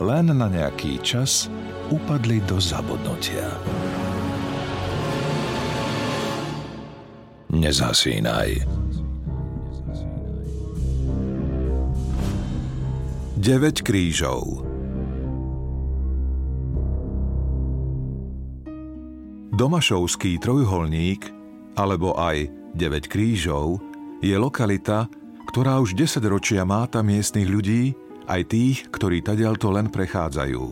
len na nejaký čas upadli do zabudnutia. Nezasínaj. 9 krížov Domašovský trojuholník, alebo aj 9 krížov, je lokalita, ktorá už 10 ročia máta miestnych ľudí aj tých, ktorí tadialto len prechádzajú.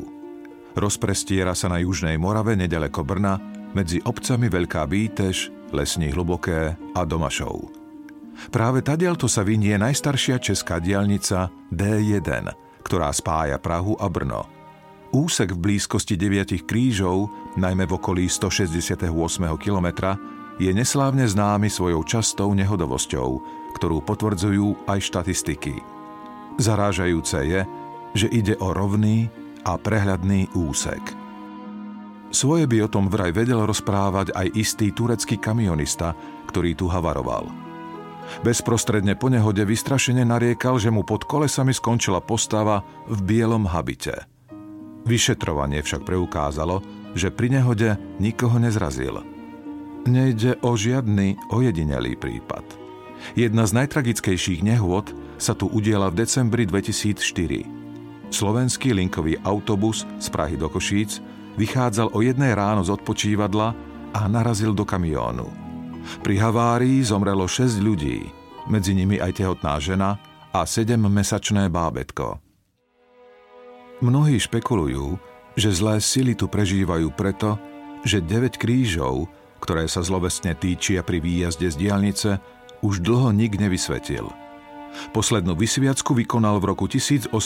Rozprestiera sa na južnej Morave nedaleko Brna medzi obcami Veľká Bítež, Lesní Hluboké a Domašov. Práve tadialto sa vynie najstaršia česká diálnica D1, ktorá spája Prahu a Brno. Úsek v blízkosti deviatich krížov, najmä v okolí 168. kilometra, je neslávne známy svojou častou nehodovosťou, ktorú potvrdzujú aj štatistiky. Zarážajúce je, že ide o rovný a prehľadný úsek. Svoje by o tom vraj vedel rozprávať aj istý turecký kamionista, ktorý tu havaroval. Bezprostredne po nehode vystrašene nariekal, že mu pod kolesami skončila postava v bielom habite. Vyšetrovanie však preukázalo, že pri nehode nikoho nezrazil. Nejde o žiadny ojedinelý prípad. Jedna z najtragickejších nehôd sa tu udiela v decembri 2004. Slovenský linkový autobus z Prahy do Košíc vychádzal o jednej ráno z odpočívadla a narazil do kamiónu. Pri havárii zomrelo 6 ľudí, medzi nimi aj tehotná žena a 7-mesačné bábetko. Mnohí špekulujú, že zlé sily tu prežívajú preto, že 9 krížov, ktoré sa zlovestne týčia pri výjazde z diálnice, už dlho nik nevysvetil – Poslednú vysviacku vykonal v roku 1887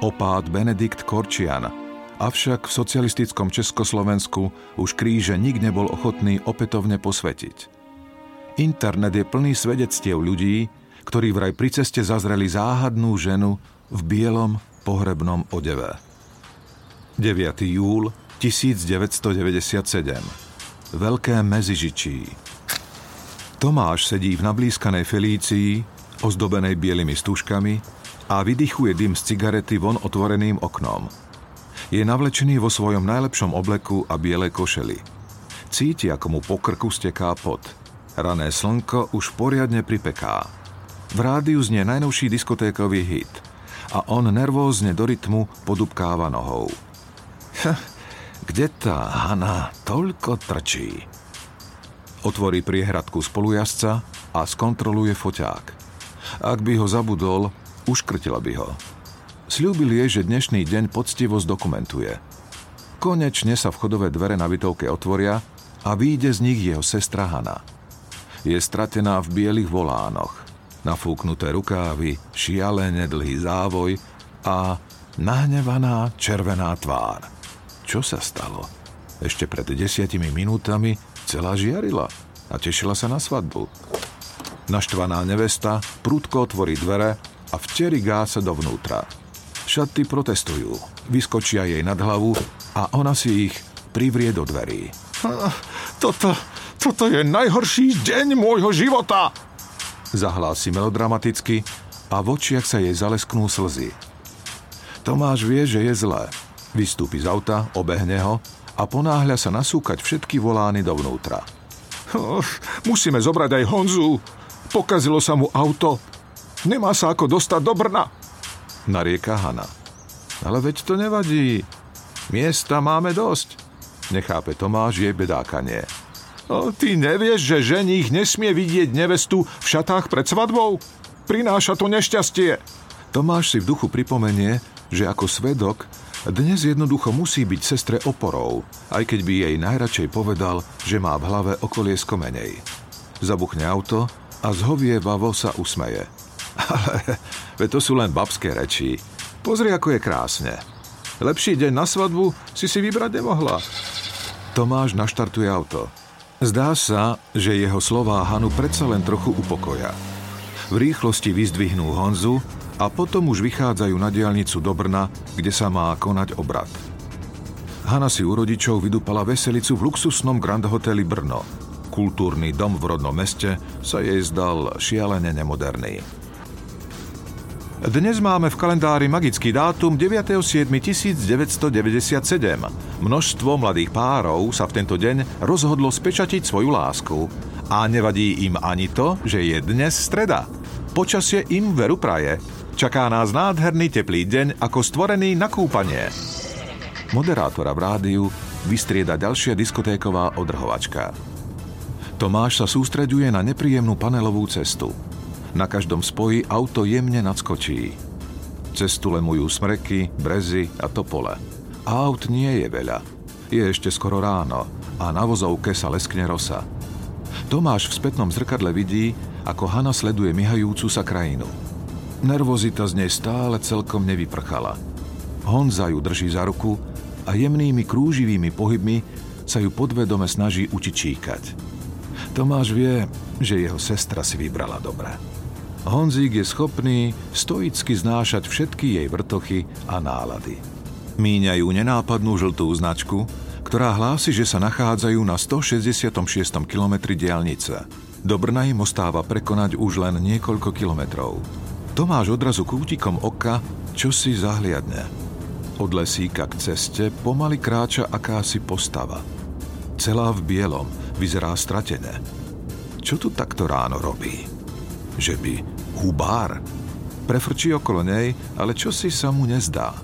opát Benedikt Korčian, avšak v socialistickom Československu už kríže nik nebol ochotný opätovne posvetiť. Internet je plný svedectiev ľudí, ktorí vraj pri ceste zazreli záhadnú ženu v bielom pohrebnom odeve. 9. júl 1997 Veľké Mezižičí Tomáš sedí v nablískanej Felícii, ozdobenej bielými stužkami a vydychuje dym z cigarety von otvoreným oknom. Je navlečený vo svojom najlepšom obleku a bielej košeli. Cíti, ako mu po krku steká pot. Rané slnko už poriadne pripeká. V rádiu znie najnovší diskotékový hit a on nervózne do rytmu podupkáva nohou. Kde tá Hana toľko trčí? Otvorí priehradku spolujazca a skontroluje foťák. Ak by ho zabudol, uškrtila by ho. Sľúbil jej, že dnešný deň poctivo zdokumentuje. Konečne sa vchodové dvere na bytovke otvoria a výjde z nich jeho sestra Hana. Je stratená v bielých volánoch, nafúknuté rukávy, šialene dlhý závoj a nahnevaná červená tvár. Čo sa stalo? Ešte pred desiatimi minútami celá žiarila a tešila sa na svadbu. Naštvaná nevesta prúdko otvorí dvere a vteri gása dovnútra. Šaty protestujú, vyskočia jej nad hlavu a ona si ich privrie do dverí. Toto, toto je najhorší deň môjho života! Zahlási melodramaticky a v očiach sa jej zalesknú slzy. Tomáš vie, že je zlé. Vystúpi z auta, obehne ho a ponáhľa sa nasúkať všetky volány dovnútra. Oh, musíme zobrať aj Honzu. Pokazilo sa mu auto. Nemá sa ako dostať do Brna. Narieka Hana. Ale veď to nevadí. Miesta máme dosť. Nechápe Tomáš jej bedákanie. O, ty nevieš, že ženích nesmie vidieť nevestu v šatách pred svadbou? Prináša to nešťastie. Tomáš si v duchu pripomenie, že ako svedok dnes jednoducho musí byť sestre oporou, aj keď by jej najradšej povedal, že má v hlave okolie skomenej. Zabuchne auto a zhovievavo sa usmeje. Ale to sú len babské reči. Pozri, ako je krásne. Lepší deň na svadbu si si vybrať nemohla. Tomáš naštartuje auto. Zdá sa, že jeho slová Hanu predsa len trochu upokoja. V rýchlosti vyzdvihnú Honzu a potom už vychádzajú na diálnicu do Brna, kde sa má konať obrad. Hana si u rodičov vydupala veselicu v luxusnom Grand Hoteli Brno. Kultúrny dom v rodnom meste sa jej zdal šialene nemoderný. Dnes máme v kalendári magický dátum 9.7.1997. Množstvo mladých párov sa v tento deň rozhodlo spečatiť svoju lásku. A nevadí im ani to, že je dnes streda. Počasie im veru praje. Čaká nás nádherný teplý deň ako stvorený na kúpanie. Moderátora v rádiu vystrieda ďalšia diskotéková odrhovačka. Tomáš sa sústreďuje na nepríjemnú panelovú cestu. Na každom spoji auto jemne nadskočí. Cestu lemujú smreky, brezy a topole. Aut nie je veľa. Je ešte skoro ráno a na vozovke sa leskne rosa. Tomáš v spätnom zrkadle vidí, ako Hana sleduje myhajúcu sa krajinu. Nervozita z nej stále celkom nevyprchala. Honza ju drží za ruku a jemnými krúživými pohybmi sa ju podvedome snaží utičíkať. Tomáš vie, že jeho sestra si vybrala dobre. Honzík je schopný stoicky znášať všetky jej vrtochy a nálady. Míňajú nenápadnú žltú značku, ktorá hlási, že sa nachádzajú na 166. kilometri diálnice. Do Brna im ostáva prekonať už len niekoľko kilometrov. Tomáš odrazu kútikom oka čo si zahliadne. Od lesíka k ceste pomaly kráča akási postava. Celá v bielom, vyzerá stratené. Čo tu takto ráno robí? Že by hubár. Prefrčí okolo nej, ale čo si sa mu nezdá.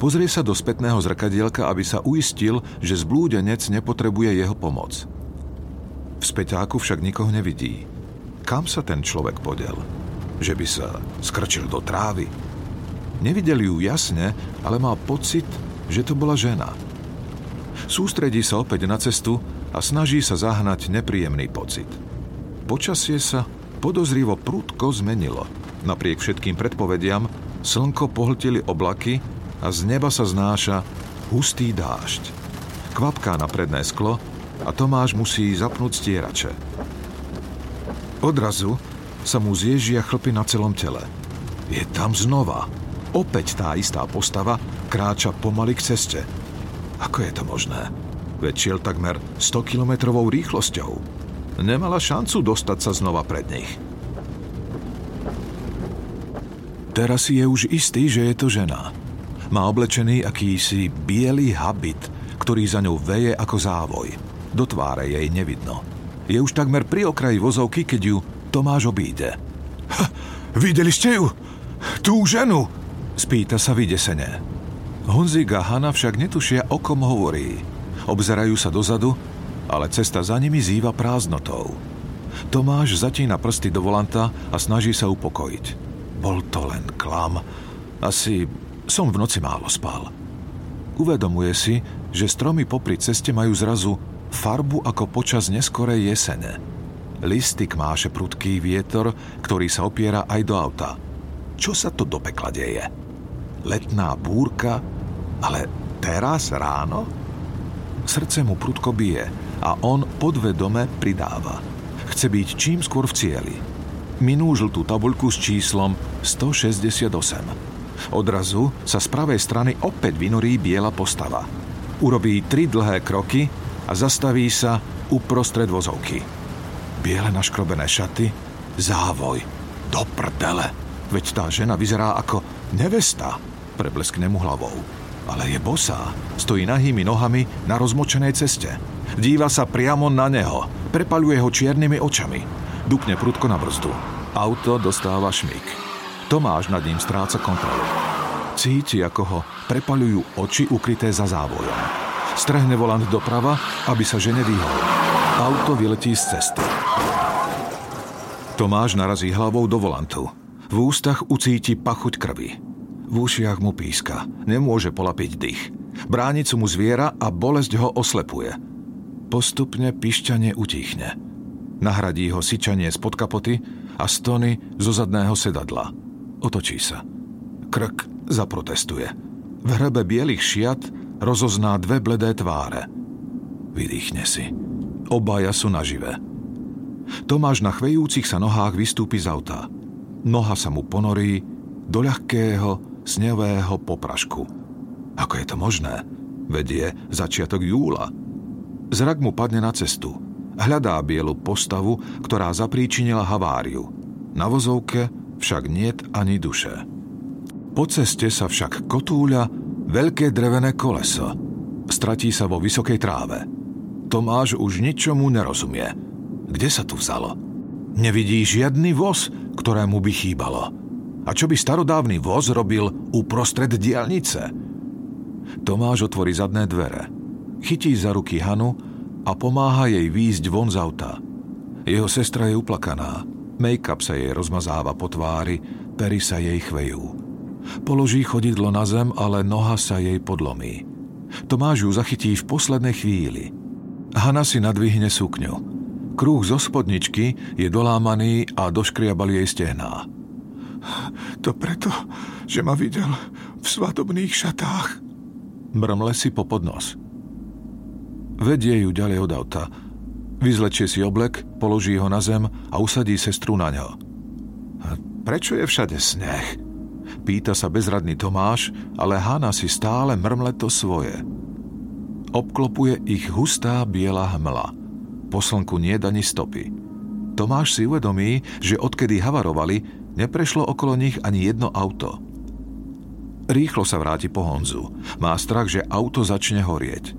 Pozrie sa do spätného zrkadielka, aby sa uistil, že zblúdenec nepotrebuje jeho pomoc. V späťáku však nikoho nevidí. Kam sa ten človek podel? Že by sa skrčil do trávy? Nevidel ju jasne, ale má pocit, že to bola žena. Sústredí sa opäť na cestu a snaží sa zahnať nepríjemný pocit. Počasie sa podozrivo prudko zmenilo. Napriek všetkým predpovediam, slnko pohltili oblaky a z neba sa znáša hustý dážď. Kvapká na predné sklo a Tomáš musí zapnúť stierače. Odrazu sa mu zježia chlpy na celom tele. Je tam znova. Opäť tá istá postava kráča pomaly k ceste. Ako je to možné? Veď takmer 100 kilometrovou rýchlosťou nemala šancu dostať sa znova pred nich. Teraz je už istý, že je to žena. Má oblečený akýsi biely habit, ktorý za ňou veje ako závoj. Do tváre jej nevidno. Je už takmer pri okraji vozovky, keď ju Tomáš obíde. Ha, videli ste ju? Tú ženu? Spýta sa vydesene. Honzik a Hanna však netušia, o kom hovorí. Obzerajú sa dozadu ale cesta za nimi zýva prázdnotou. Tomáš zatína prsty do volanta a snaží sa upokojiť. Bol to len klam. Asi som v noci málo spal. Uvedomuje si, že stromy popri ceste majú zrazu farbu ako počas neskorej jesene. Listy kmáše prudký vietor, ktorý sa opiera aj do auta. Čo sa to do pekla deje? Letná búrka? Ale teraz ráno? Srdce mu prudko bije a on podvedome pridáva. Chce byť čím skôr v cieli. Minú žltú tabuľku s číslom 168. Odrazu sa z pravej strany opäť vynorí biela postava. Urobí tri dlhé kroky a zastaví sa uprostred vozovky. Biele naškrobené šaty, závoj, do prdele. Veď tá žena vyzerá ako nevesta, prebleskne mu hlavou. Ale je bosá, stojí nahými nohami na rozmočenej ceste. Díva sa priamo na neho. Prepaľuje ho čiernymi očami. Dupne prudko na brzdu. Auto dostáva šmik. Tomáš nad ním stráca kontrolu. Cíti, ako ho prepaľujú oči ukryté za závojom. Strehne volant doprava, aby sa žene vyhol. Auto vyletí z cesty. Tomáš narazí hlavou do volantu. V ústach ucíti pachuť krvi. V ušiach mu píska. Nemôže polapiť dých. Bránicu mu zviera a bolesť ho oslepuje. Postupne pišťanie utichne. Nahradí ho syčanie spod kapoty a stony zo zadného sedadla. Otočí sa. Krk zaprotestuje. V hrebe bielých šiat rozozná dve bledé tváre. Vydýchne si. Obaja sú nažive. Tomáš na chvejúcich sa nohách vystúpi z auta. Noha sa mu ponorí do ľahkého, snevého poprašku. Ako je to možné? Vedie začiatok júla. Zrak mu padne na cestu. Hľadá bielu postavu, ktorá zapríčinila haváriu. Na vozovke však niet ani duše. Po ceste sa však kotúľa veľké drevené koleso. Stratí sa vo vysokej tráve. Tomáš už ničomu nerozumie. Kde sa tu vzalo? Nevidí žiadny voz, ktorému by chýbalo. A čo by starodávny voz robil uprostred diálnice? Tomáš otvorí zadné dvere. Chytí za ruky Hanu a pomáha jej výjsť von z auta. Jeho sestra je uplakaná. Make-up sa jej rozmazáva po tvári, pery sa jej chvejú. Položí chodidlo na zem, ale noha sa jej podlomí. Tomáš ju zachytí v poslednej chvíli. Hana si nadvihne sukňu. Krúh zo spodničky je dolámaný a doškriabal jej stehná. To preto, že ma videl v svadobných šatách. Mrmle si po podnos. Vedie ju ďalej od auta. Vyzlečie si oblek, položí ho na zem a usadí sestru na ňo. Prečo je všade sneh? Pýta sa bezradný Tomáš, ale Hana si stále mrmle to svoje. Obklopuje ich hustá biela hmla. Po slnku nie ani stopy. Tomáš si uvedomí, že odkedy havarovali, neprešlo okolo nich ani jedno auto. Rýchlo sa vráti po Honzu. Má strach, že auto začne horieť.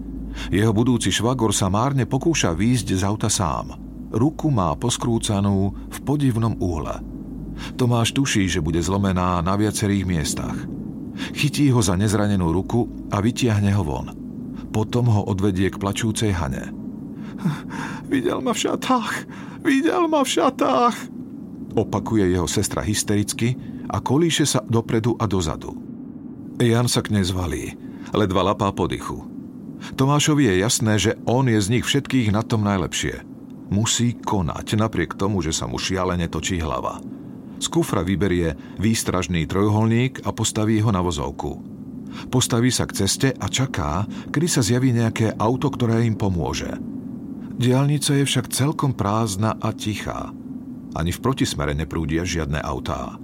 Jeho budúci švagor sa márne pokúša výjsť z auta sám. Ruku má poskrúcanú v podivnom úhle. Tomáš tuší, že bude zlomená na viacerých miestach. Chytí ho za nezranenú ruku a vytiahne ho von. Potom ho odvedie k plačúcej Hane. Videl ma v šatách! Videl ma v šatách! Opakuje jeho sestra hystericky a kolíše sa dopredu a dozadu. Jan sa k nej zvalí, ledva lapá po dychu. Tomášovi je jasné, že on je z nich všetkých na tom najlepšie. Musí konať, napriek tomu, že sa mu šialene točí hlava. Z kufra vyberie výstražný trojuholník a postaví ho na vozovku. Postaví sa k ceste a čaká, kedy sa zjaví nejaké auto, ktoré im pomôže. Diálnica je však celkom prázdna a tichá. Ani v protismere neprúdia žiadne autá.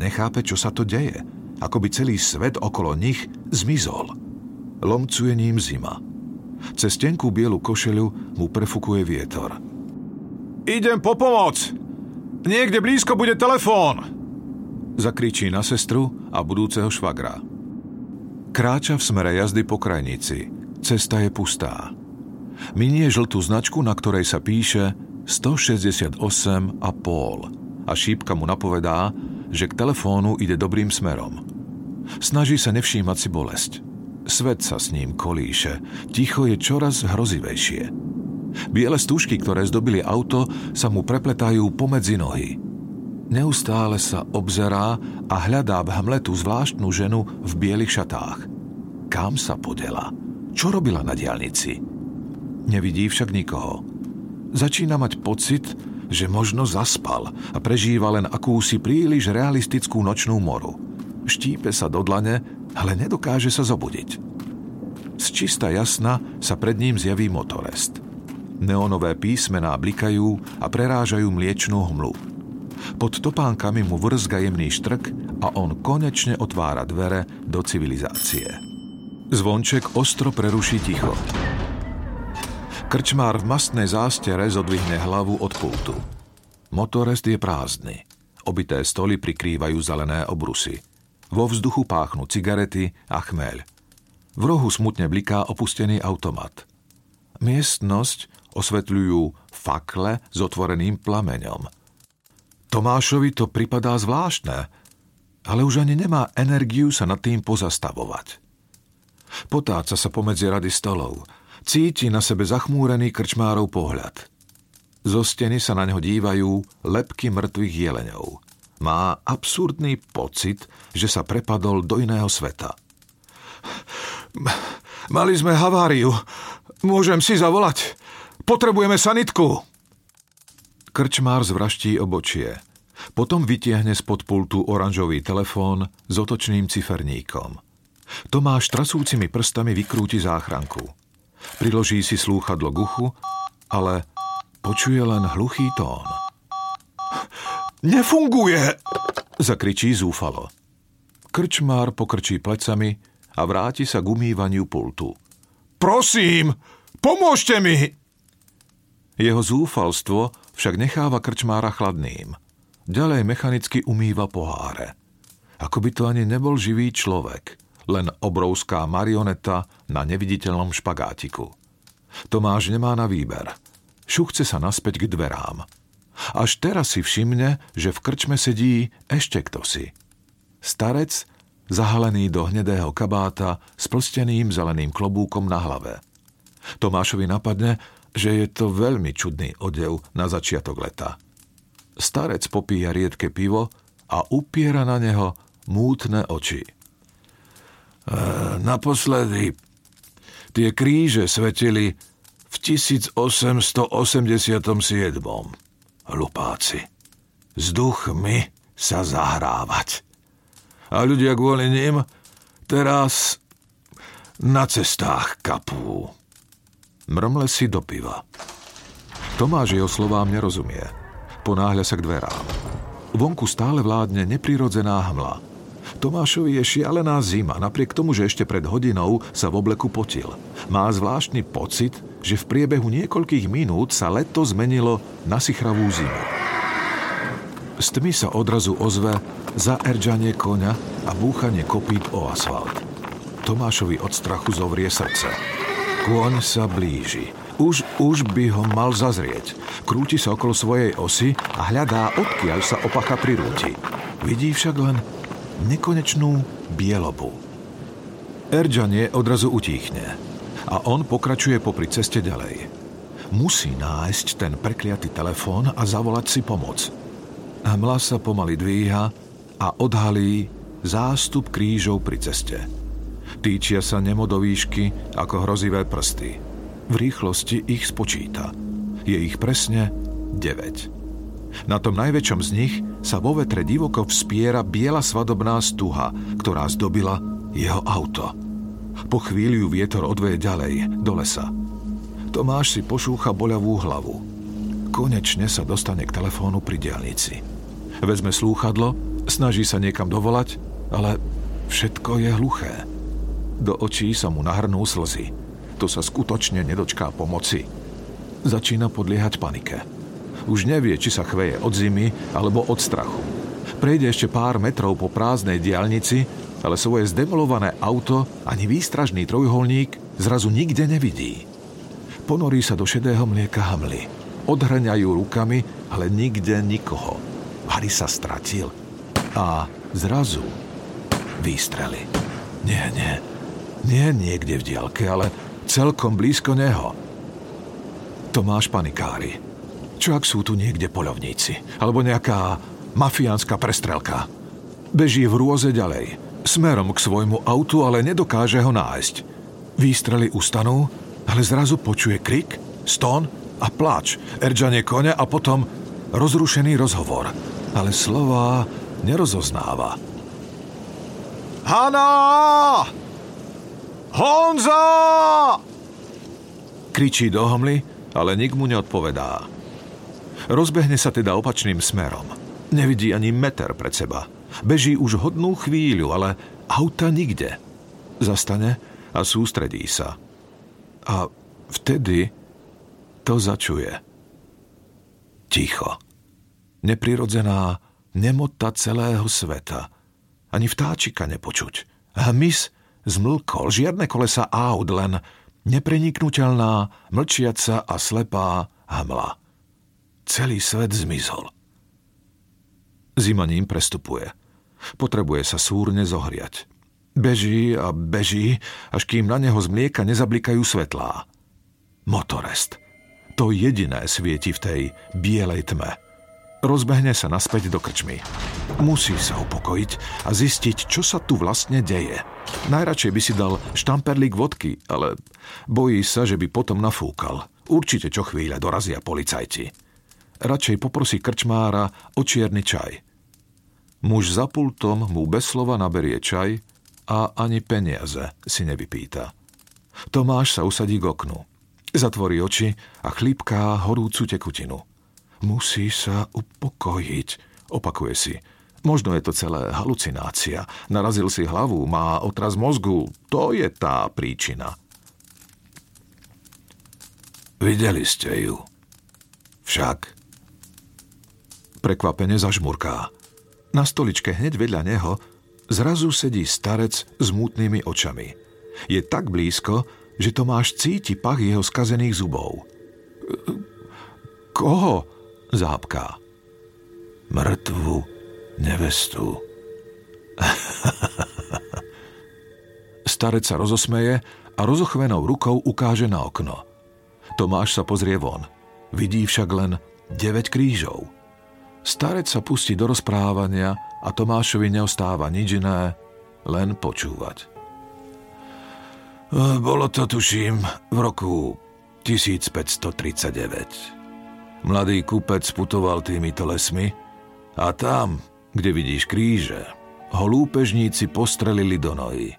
Nechápe, čo sa to deje, ako by celý svet okolo nich zmizol. Lomcuje ním zima. Cez tenkú bielu košeľu mu prefukuje vietor. Idem po pomoc! Niekde blízko bude telefón! Zakričí na sestru a budúceho švagra. Kráča v smere jazdy po krajnici. Cesta je pustá. Minie žltú značku, na ktorej sa píše 168,5 a šípka mu napovedá, že k telefónu ide dobrým smerom. Snaží sa nevšímať si bolesť. Svet sa s ním kolíše. Ticho je čoraz hrozivejšie. Biele stúžky, ktoré zdobili auto, sa mu prepletajú pomedzi nohy. Neustále sa obzerá a hľadá v hmletu zvláštnu ženu v bielých šatách. Kam sa podela? Čo robila na diálnici? Nevidí však nikoho. Začína mať pocit, že možno zaspal a prežíva len akúsi príliš realistickú nočnú moru. Štípe sa do dlane, ale nedokáže sa zobudiť. Z čista jasna sa pred ním zjaví motorest. Neonové písmená blikajú a prerážajú mliečnú hmlu. Pod topánkami mu vrzga jemný štrk a on konečne otvára dvere do civilizácie. Zvonček ostro preruší ticho. Krčmár v mastnej zástere zodvihne hlavu od pultu. Motorest je prázdny. Obité stoly prikrývajú zelené obrusy. Vo vzduchu páchnu cigarety a chmeľ. V rohu smutne bliká opustený automat. Miestnosť osvetľujú fakle s otvoreným plameňom. Tomášovi to pripadá zvláštne, ale už ani nemá energiu sa nad tým pozastavovať. Potáca sa pomedzi rady stolov. Cíti na sebe zachmúrený krčmárov pohľad. Zo steny sa na ňo dívajú lepky mŕtvych jeleňov. Má absurdný pocit, že sa prepadol do iného sveta. Mali sme haváriu. Môžem si zavolať? Potrebujeme sanitku! Krčmár zvraští obočie. Potom vytiahne spod pultu oranžový telefón s otočným ciferníkom. Tomáš trasúcimi prstami vykrúti záchranku. Priloží si slúchadlo k uchu, ale počuje len hluchý tón. Nefunguje! Zakričí zúfalo. Krčmár pokrčí plecami a vráti sa k umývaniu pultu. Prosím, pomôžte mi! Jeho zúfalstvo však necháva krčmára chladným. Ďalej mechanicky umýva poháre. Ako by to ani nebol živý človek, len obrovská marioneta na neviditeľnom špagátiku. Tomáš nemá na výber. Šuchce sa naspäť k dverám. Až teraz si všimne, že v krčme sedí ešte kto si. Starec, zahalený do hnedého kabáta s plsteným zeleným klobúkom na hlave. Tomášovi napadne, že je to veľmi čudný odev na začiatok leta. Starec popíja riedke pivo a upiera na neho mútne oči. Naposledy tie kríže svetili v 1887. Hlupáci. S duchmi sa zahrávať a ľudia kvôli ním teraz na cestách kapú. Mrmle si do piva. Tomáš jeho slovám nerozumie. Ponáhľa sa k dverám. Vonku stále vládne neprirodzená hmla. Tomášovi je šialená zima, napriek tomu, že ešte pred hodinou sa v obleku potil. Má zvláštny pocit, že v priebehu niekoľkých minút sa leto zmenilo na sichravú zimu. Z tmy sa odrazu ozve zaerdžanie koňa a búchanie kopít o asfalt. Tomášovi od strachu zovrie srdce. Kôň sa blíži. Už, už by ho mal zazrieť. Krúti sa okolo svojej osy a hľadá, odkiaľ sa opacha prirúti. Vidí však len nekonečnú bielobu. Erdžanie odrazu utíchne a on pokračuje popri ceste ďalej. Musí nájsť ten prekliatý telefón a zavolať si pomoc. Hmla sa pomaly dvíha a odhalí zástup krížov pri ceste. Týčia sa nemo do výšky ako hrozivé prsty. V rýchlosti ich spočíta. Je ich presne 9. Na tom najväčšom z nich sa vo vetre divoko vspiera biela svadobná stuha, ktorá zdobila jeho auto. Po chvíli ju vietor odveje ďalej, do lesa. Tomáš si pošúcha boľavú hlavu. Konečne sa dostane k telefónu pri diálnici. Vezme slúchadlo Snaží sa niekam dovolať, ale všetko je hluché. Do očí sa mu nahrnú slzy. To sa skutočne nedočká pomoci. Začína podliehať panike. Už nevie, či sa chveje od zimy alebo od strachu. Prejde ešte pár metrov po prázdnej diálnici, ale svoje zdemolované auto ani výstražný trojuholník zrazu nikde nevidí. Ponorí sa do šedého mlieka hamly. Odhrňajú rukami, ale nikde nikoho. Harry sa stratil a zrazu výstrely. Nie, nie. Nie niekde v diálke, ale celkom blízko neho. Tomáš panikári. Čo ak sú tu niekde polovníci? Alebo nejaká mafiánska prestrelka? Beží v rôze ďalej. Smerom k svojmu autu, ale nedokáže ho nájsť. Výstrely ustanú, ale zrazu počuje krik, stón a pláč, erdžanie konia a potom rozrušený rozhovor. Ale slova nerozoznáva. Hana! Honza! Kričí do homly, ale nik mu neodpovedá. Rozbehne sa teda opačným smerom. Nevidí ani meter pred seba. Beží už hodnú chvíľu, ale auta nikde. Zastane a sústredí sa. A vtedy to začuje. Ticho. Neprirodzená nemota celého sveta. Ani vtáčika nepočuť. Hmyz zmlkol, žiadne kolesa aut, len nepreniknutelná, mlčiaca a slepá hmla. Celý svet zmizol. Zima ním prestupuje. Potrebuje sa súrne zohriať. Beží a beží, až kým na neho z mlieka nezablikajú svetlá. Motorest. To jediné svieti v tej bielej tme. Rozbehne sa naspäť do krčmy. Musí sa upokojiť a zistiť, čo sa tu vlastne deje. Najradšej by si dal štamperlík vodky, ale bojí sa, že by potom nafúkal. Určite čo chvíľa dorazia policajti. Radšej poprosí krčmára o čierny čaj. Muž za pultom mu bez slova naberie čaj a ani peniaze si nevypýta. Tomáš sa usadí k oknu. Zatvorí oči a chlípká horúcu tekutinu. Musí sa upokojiť, opakuje si. Možno je to celé halucinácia. Narazil si hlavu, má otraz mozgu. To je tá príčina. Videli ste ju. Však. Prekvapene zažmurká. Na stoličke hneď vedľa neho zrazu sedí starec s mútnymi očami. Je tak blízko, že Tomáš cíti pach jeho skazených zubov. Koho? zápká. Mŕtvu nevestu. Starec sa rozosmeje a rozochvenou rukou ukáže na okno. Tomáš sa pozrie von. Vidí však len 9 krížov. Starec sa pustí do rozprávania a Tomášovi neostáva nič iné, len počúvať. Bolo to, tuším, v roku 1539. Mladý kupec putoval týmito lesmi a tam, kde vidíš kríže, ho lúpežníci postrelili do nohy.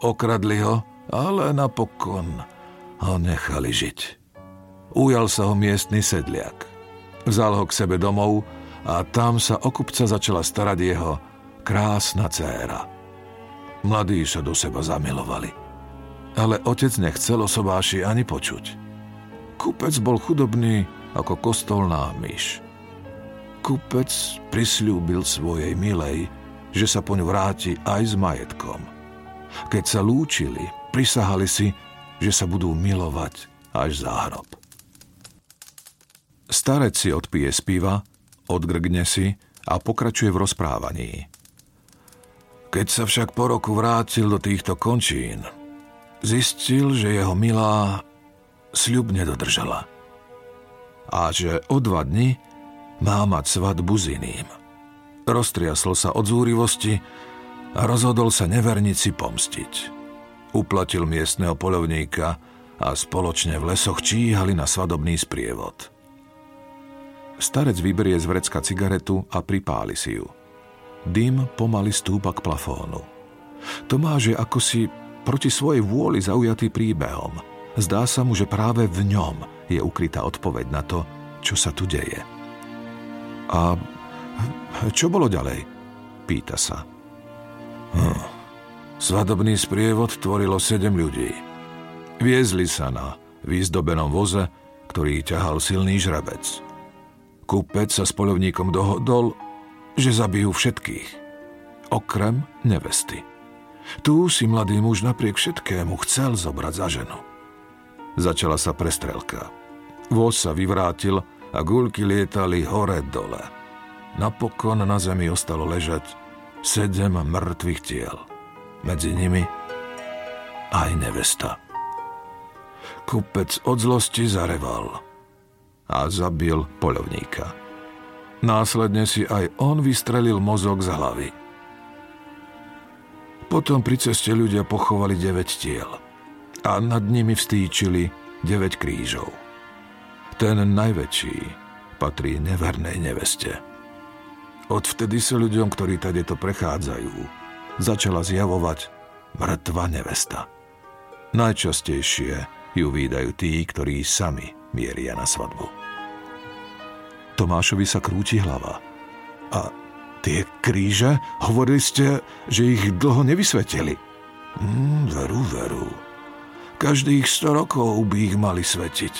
Okradli ho, ale napokon ho nechali žiť. Ujal sa ho miestny sedliak. Vzal ho k sebe domov a tam sa o kupca začala starať jeho krásna dcéra. Mladí sa do seba zamilovali. Ale otec nechcel o sobáši ani počuť. Kupec bol chudobný ako kostolná myš. Kupec prisľúbil svojej milej, že sa poň vráti aj s majetkom. Keď sa lúčili, prisahali si, že sa budú milovať až za hrob. Starec si odpije z piva, odgrgne si a pokračuje v rozprávaní. Keď sa však po roku vrátil do týchto končín, zistil, že jeho milá sľub nedodržala. A že o dva dni má mať svadbu s iným. Roztriasol sa od zúrivosti a rozhodol sa nevernici pomstiť. Uplatil miestneho polovníka a spoločne v lesoch číhali na svadobný sprievod – Starec vyberie z vrecka cigaretu a pripáli si ju. Dym pomaly stúpa k plafónu. Tomáš je ako si proti svojej vôli zaujatý príbehom. Zdá sa mu, že práve v ňom je ukrytá odpoveď na to, čo sa tu deje. A čo bolo ďalej? Pýta sa. Hm. Svadobný sprievod tvorilo sedem ľudí. Viezli sa na výzdobenom voze, ktorý ťahal silný žrabec. Kúpec sa s polovníkom dohodol, že zabijú všetkých, okrem nevesty. Tu si mladý muž napriek všetkému chcel zobrať za ženu. Začala sa prestrelka. Voz sa vyvrátil a guľky lietali hore-dole. Napokon na zemi ostalo ležať sedem mŕtvych tiel. Medzi nimi aj nevesta. Kupec od zlosti zareval – a zabil poľovníka. Následne si aj on vystrelil mozog z hlavy. Potom pri ceste ľudia pochovali 9 tiel a nad nimi vstýčili 9 krížov. Ten najväčší patrí nevernej neveste. Odvtedy sa ľuďom, ktorí to prechádzajú, začala zjavovať mŕtva nevesta. Najčastejšie ju výdajú tí, ktorí sami mieria na svadbu. Tomášovi sa krúti hlava. A tie kríže? Hovorili ste, že ich dlho nevysvetili. Mm, veru, veru. Každých 100 rokov by ich mali svetiť.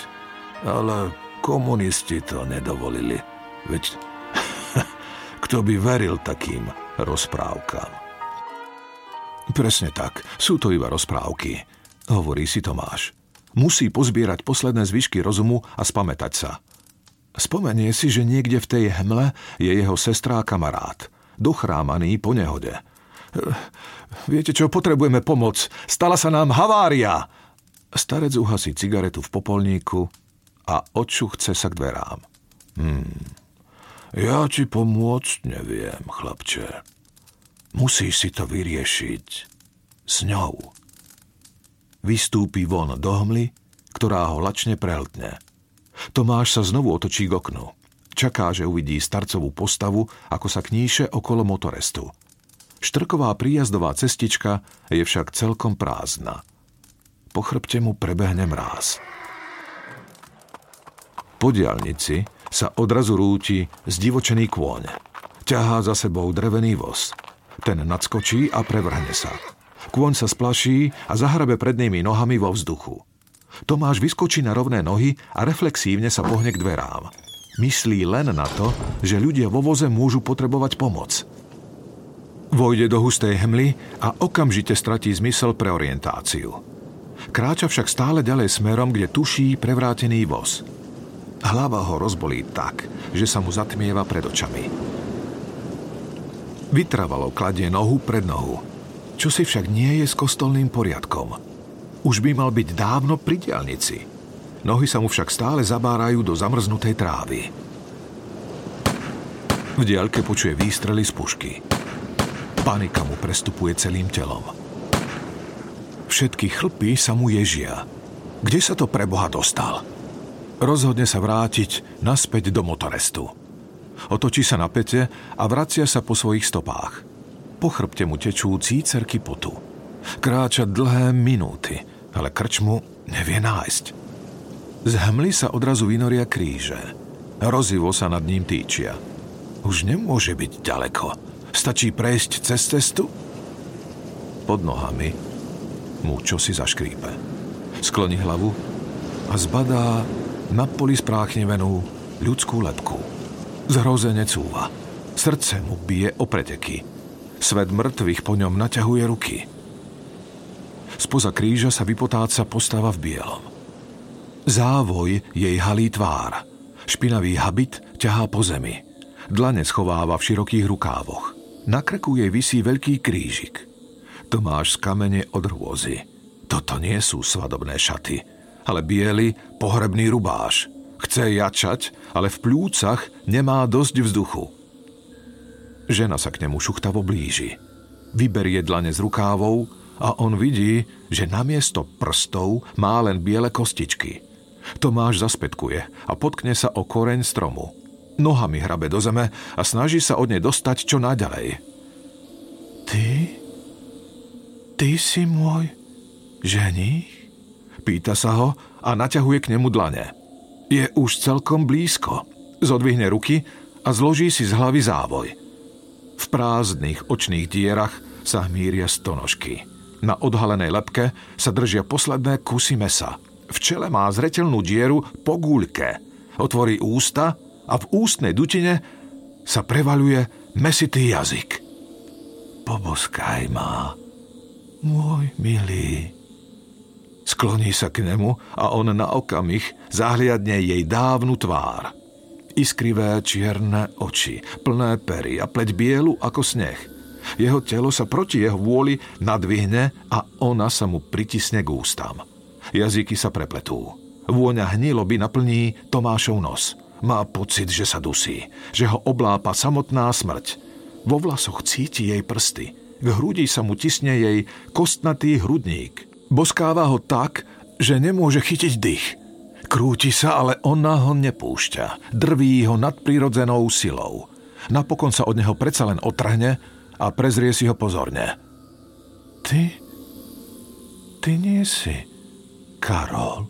Ale komunisti to nedovolili. Veď kto by veril takým rozprávkam? Presne tak, sú to iba rozprávky, hovorí si Tomáš. Musí pozbierať posledné zvyšky rozumu a spamätať sa – Spomenie si, že niekde v tej hmle je jeho sestra a kamarát, dochrámaný po nehode. Viete čo, potrebujeme pomoc. Stala sa nám havária. Starec uhasí cigaretu v popolníku a odšuchce sa k dverám. Hmm. Ja ti pomôcť neviem, chlapče. Musíš si to vyriešiť. S ňou. Vystúpi von do hmly, ktorá ho lačne prehltne. Tomáš sa znovu otočí k oknu. Čaká, že uvidí starcovú postavu, ako sa kníše okolo motorestu. Štrková príjazdová cestička je však celkom prázdna. Po chrbte mu prebehne mráz. Po diálnici sa odrazu rúti zdivočený kôň. Ťahá za sebou drevený voz. Ten nadskočí a prevrhne sa. Kôň sa splaší a zahrabe prednými nohami vo vzduchu. Tomáš vyskočí na rovné nohy a reflexívne sa pohne k dverám. Myslí len na to, že ľudia vo voze môžu potrebovať pomoc. Vojde do hustej hmly a okamžite stratí zmysel pre orientáciu. Kráča však stále ďalej smerom, kde tuší prevrátený voz. Hlava ho rozbolí tak, že sa mu zatmieva pred očami. Vytrvalo kladie nohu pred nohu. Čo si však nie je s kostolným poriadkom. Už by mal byť dávno pri diálnici. Nohy sa mu však stále zabárajú do zamrznutej trávy. V diaľke počuje výstrely z pušky. Panika mu prestupuje celým telom. Všetky chlpy sa mu ježia. Kde sa to pre Boha dostal? Rozhodne sa vrátiť naspäť do motorestu. Otočí sa na pete a vracia sa po svojich stopách. Po chrbte mu tečú cícerky potu. Kráča dlhé minúty, ale krčmu nevie nájsť. Z hmly sa odrazu vynoria kríže. Rozivo sa nad ním týčia. Už nemôže byť ďaleko. Stačí prejsť cez cestu? Pod nohami mu čosi zaškrípe. Skloní hlavu a zbadá na poli spráchnevenú ľudskú lepku. Zhrozene cúva. Srdce mu bije o preteky. Svet mŕtvych po ňom naťahuje ruky. Spoza kríža sa vypotáca postava v bielom. Závoj jej halí tvár. Špinavý habit ťahá po zemi. Dlane schováva v širokých rukávoch. Na krku jej visí veľký krížik. Tomáš z kamene od hrôzy. Toto nie sú svadobné šaty, ale biely pohrebný rubáš. Chce jačať, ale v plúcach nemá dosť vzduchu. Žena sa k nemu šuchtavo blíži. Vyberie dlane z rukávov a on vidí, že namiesto prstov má len biele kostičky. Tomáš zaspetkuje a potkne sa o koreň stromu. Nohami hrabe do zeme a snaží sa od nej dostať čo naďalej. Ty? Ty si môj ženich? Pýta sa ho a naťahuje k nemu dlane. Je už celkom blízko. Zodvihne ruky a zloží si z hlavy závoj – v prázdnych očných dierach sa hmíria stonožky. Na odhalenej lepke sa držia posledné kusy mesa. V čele má zretelnú dieru po gúľke. Otvorí ústa a v ústnej dutine sa prevaluje mesitý jazyk. Poboskaj ma, môj milý. Skloní sa k nemu a on na okamih zahliadne jej dávnu tvár – Iskrivé čierne oči, plné pery a pleť bielu ako sneh. Jeho telo sa proti jeho vôli nadvihne a ona sa mu pritisne k ústam. Jazyky sa prepletú. Vôňa hniloby naplní Tomášov nos. Má pocit, že sa dusí, že ho oblápa samotná smrť. Vo vlasoch cíti jej prsty. K hrudi sa mu tisne jej kostnatý hrudník. Boskáva ho tak, že nemôže chytiť dých. Krúti sa, ale ona ho nepúšťa. Drví ho nadprirodzenou silou. Napokon sa od neho predsa len otrhne a prezrie si ho pozorne. Ty? Ty nie si Karol?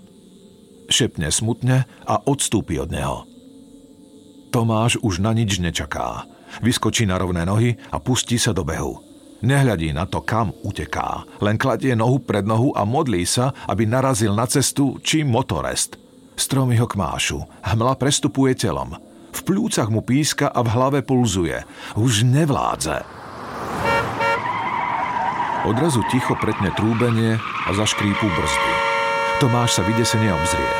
Šepne smutne a odstúpi od neho. Tomáš už na nič nečaká. Vyskočí na rovné nohy a pustí sa do behu. Nehľadí na to, kam uteká. Len kladie nohu pred nohu a modlí sa, aby narazil na cestu či motorest – Stromy ho kmášu, hmla prestupuje telom. V plúcach mu píska a v hlave pulzuje. Už nevládze. Odrazu ticho pretne trúbenie a zaškrípu brzdy. Tomáš sa vydesene obzrie.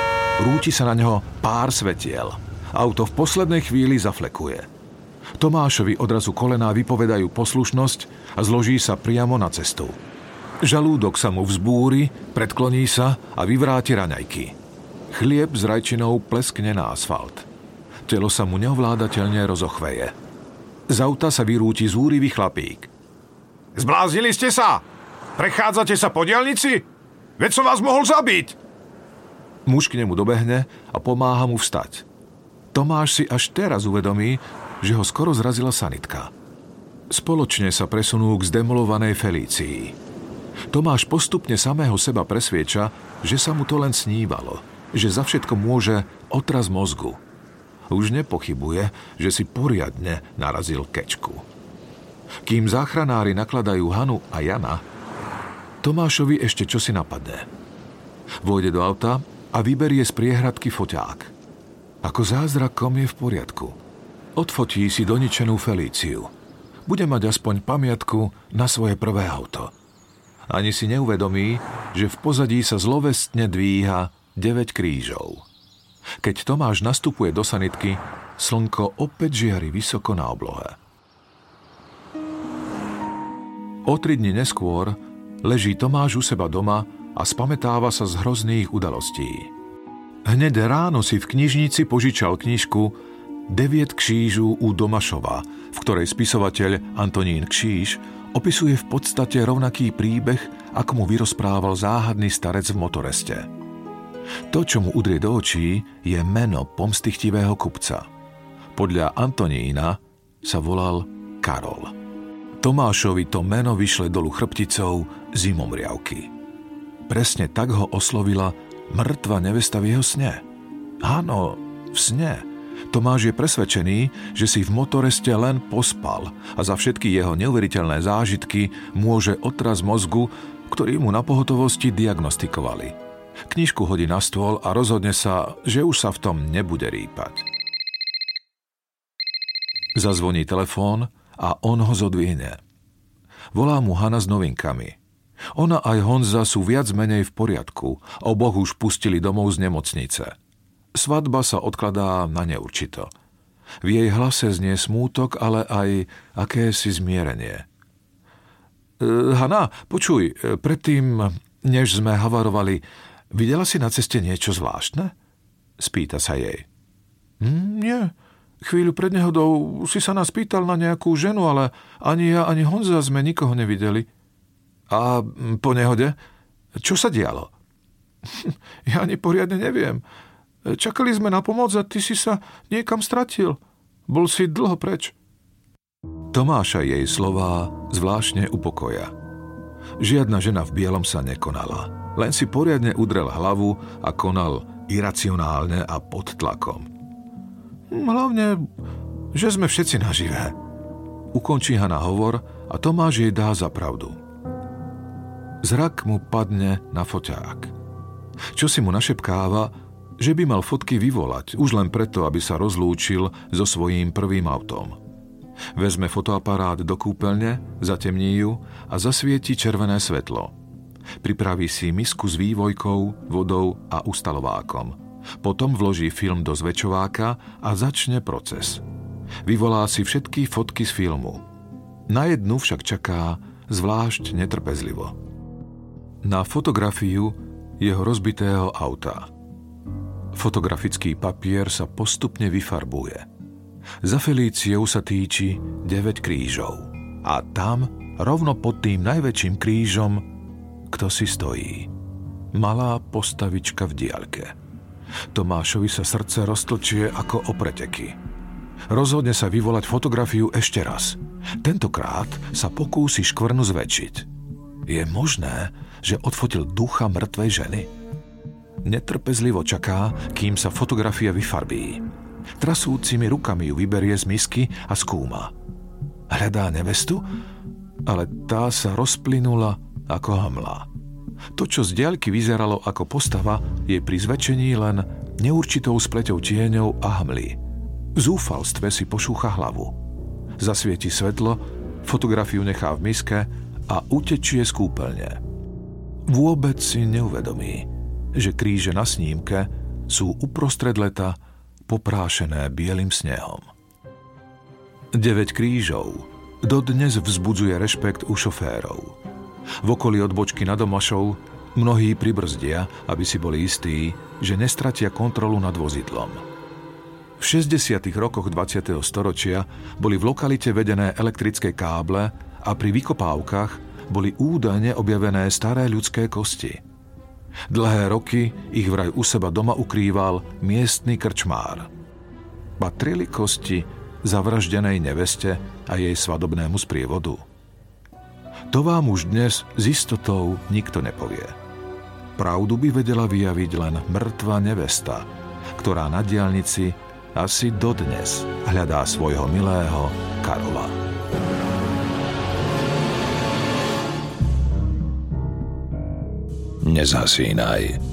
Rúti sa na neho pár svetiel. Auto v poslednej chvíli zaflekuje. Tomášovi odrazu kolená vypovedajú poslušnosť a zloží sa priamo na cestu. Žalúdok sa mu vzbúri, predkloní sa a vyvráti raňajky. Chlieb s rajčinou pleskne na asfalt. Telo sa mu neovládateľne rozochveje. Z auta sa vyrúti zúrivý chlapík. Zbláznili ste sa? Prechádzate sa po dielnici? Veď som vás mohol zabiť! Muž k nemu dobehne a pomáha mu vstať. Tomáš si až teraz uvedomí, že ho skoro zrazila sanitka. Spoločne sa presunú k zdemolovanej Felícii. Tomáš postupne samého seba presvieča, že sa mu to len snívalo, že za všetko môže otraz mozgu. Už nepochybuje, že si poriadne narazil kečku. Kým záchranári nakladajú Hanu a Jana, Tomášovi ešte čosi napadne. Vojde do auta a vyberie z priehradky foťák. Ako zázrakom je v poriadku. Odfotí si doničenú Felíciu. Bude mať aspoň pamiatku na svoje prvé auto. Ani si neuvedomí, že v pozadí sa zlovestne dvíha 9 krížov. Keď Tomáš nastupuje do sanitky, slnko opäť žiari vysoko na oblohe. O tri dni neskôr leží Tomáš u seba doma a spametáva sa z hrozných udalostí. Hned ráno si v knižnici požičal knižku Deviet křížů u Domašova, v ktorej spisovateľ Antonín Kříž opisuje v podstate rovnaký príbeh, ako mu vyrozprával záhadný starec v motoreste. To, čo mu udrie do očí, je meno pomstichtivého kupca. Podľa Antonína sa volal Karol. Tomášovi to meno vyšle dolu chrbticou zimomriavky. Presne tak ho oslovila mŕtva nevesta v jeho sne. Áno, v sne. Tomáš je presvedčený, že si v motoreste len pospal a za všetky jeho neuveriteľné zážitky môže otraz mozgu, ktorý mu na pohotovosti diagnostikovali. Knižku hodí na stôl a rozhodne sa, že už sa v tom nebude rýpať. Zazvoní telefón a on ho zodvihne. Volá mu Hana s novinkami – ona aj Honza sú viac menej v poriadku. Oboch už pustili domov z nemocnice. Svadba sa odkladá na neurčito. V jej hlase znie smútok, ale aj akési zmierenie. E, Hanna, počuj, predtým, než sme havarovali, videla si na ceste niečo zvláštne? Spýta sa jej. Hm, nie. Chvíľu pred nehodou si sa nás pýtal na nejakú ženu, ale ani ja, ani Honza sme nikoho nevideli. A po nehode? Čo sa dialo? Ja ani poriadne neviem. Čakali sme na pomoc a ty si sa niekam stratil. Bol si dlho preč. Tomáša jej slová zvláštne upokoja. Žiadna žena v bielom sa nekonala. Len si poriadne udrel hlavu a konal iracionálne a pod tlakom. Hlavne, že sme všetci naživé. Ukončí Hana hovor a Tomáš jej dá za pravdu. Zrak mu padne na foťák. Čo si mu našepkáva, že by mal fotky vyvolať, už len preto, aby sa rozlúčil so svojím prvým autom. Vezme fotoaparát do kúpeľne, zatemní ju a zasvieti červené svetlo. Pripraví si misku s vývojkou, vodou a ustalovákom. Potom vloží film do zväčšováka a začne proces. Vyvolá si všetky fotky z filmu. Na jednu však čaká zvlášť netrpezlivo na fotografiu jeho rozbitého auta. Fotografický papier sa postupne vyfarbuje. Za Felíciou sa týči 9 krížov. A tam, rovno pod tým najväčším krížom, kto si stojí. Malá postavička v diaľke. Tomášovi sa srdce roztlčie ako o preteky. Rozhodne sa vyvolať fotografiu ešte raz. Tentokrát sa pokúsi škvrnu zväčšiť. Je možné, že odfotil ducha mŕtvej ženy? Netrpezlivo čaká, kým sa fotografia vyfarbí. Trasúcimi rukami ju vyberie z misky a skúma. Hľadá nevestu, ale tá sa rozplynula ako hamla. To, čo z diaľky vyzeralo ako postava, je pri zväčšení len neurčitou spleťou tieňov a hmly. V zúfalstve si pošúcha hlavu. Zasvieti svetlo, fotografiu nechá v miske a utečie z kúpeľne. Vôbec si neuvedomí, že kríže na snímke sú uprostred leta poprášené bielým snehom. 9 krížov dodnes vzbudzuje rešpekt u šoférov. V okolí odbočky na Domašov mnohí pribrzdia, aby si boli istí, že nestratia kontrolu nad vozidlom. V 60. rokoch 20. storočia boli v lokalite vedené elektrické káble a pri vykopávkach boli údajne objavené staré ľudské kosti. Dlhé roky ich vraj u seba doma ukrýval miestny krčmár. Patrili kosti zavraždenej neveste a jej svadobnému sprievodu? To vám už dnes s istotou nikto nepovie. Pravdu by vedela vyjaviť len mŕtva nevesta, ktorá na diálnici asi dodnes hľadá svojho milého Karola. Nezasínaj.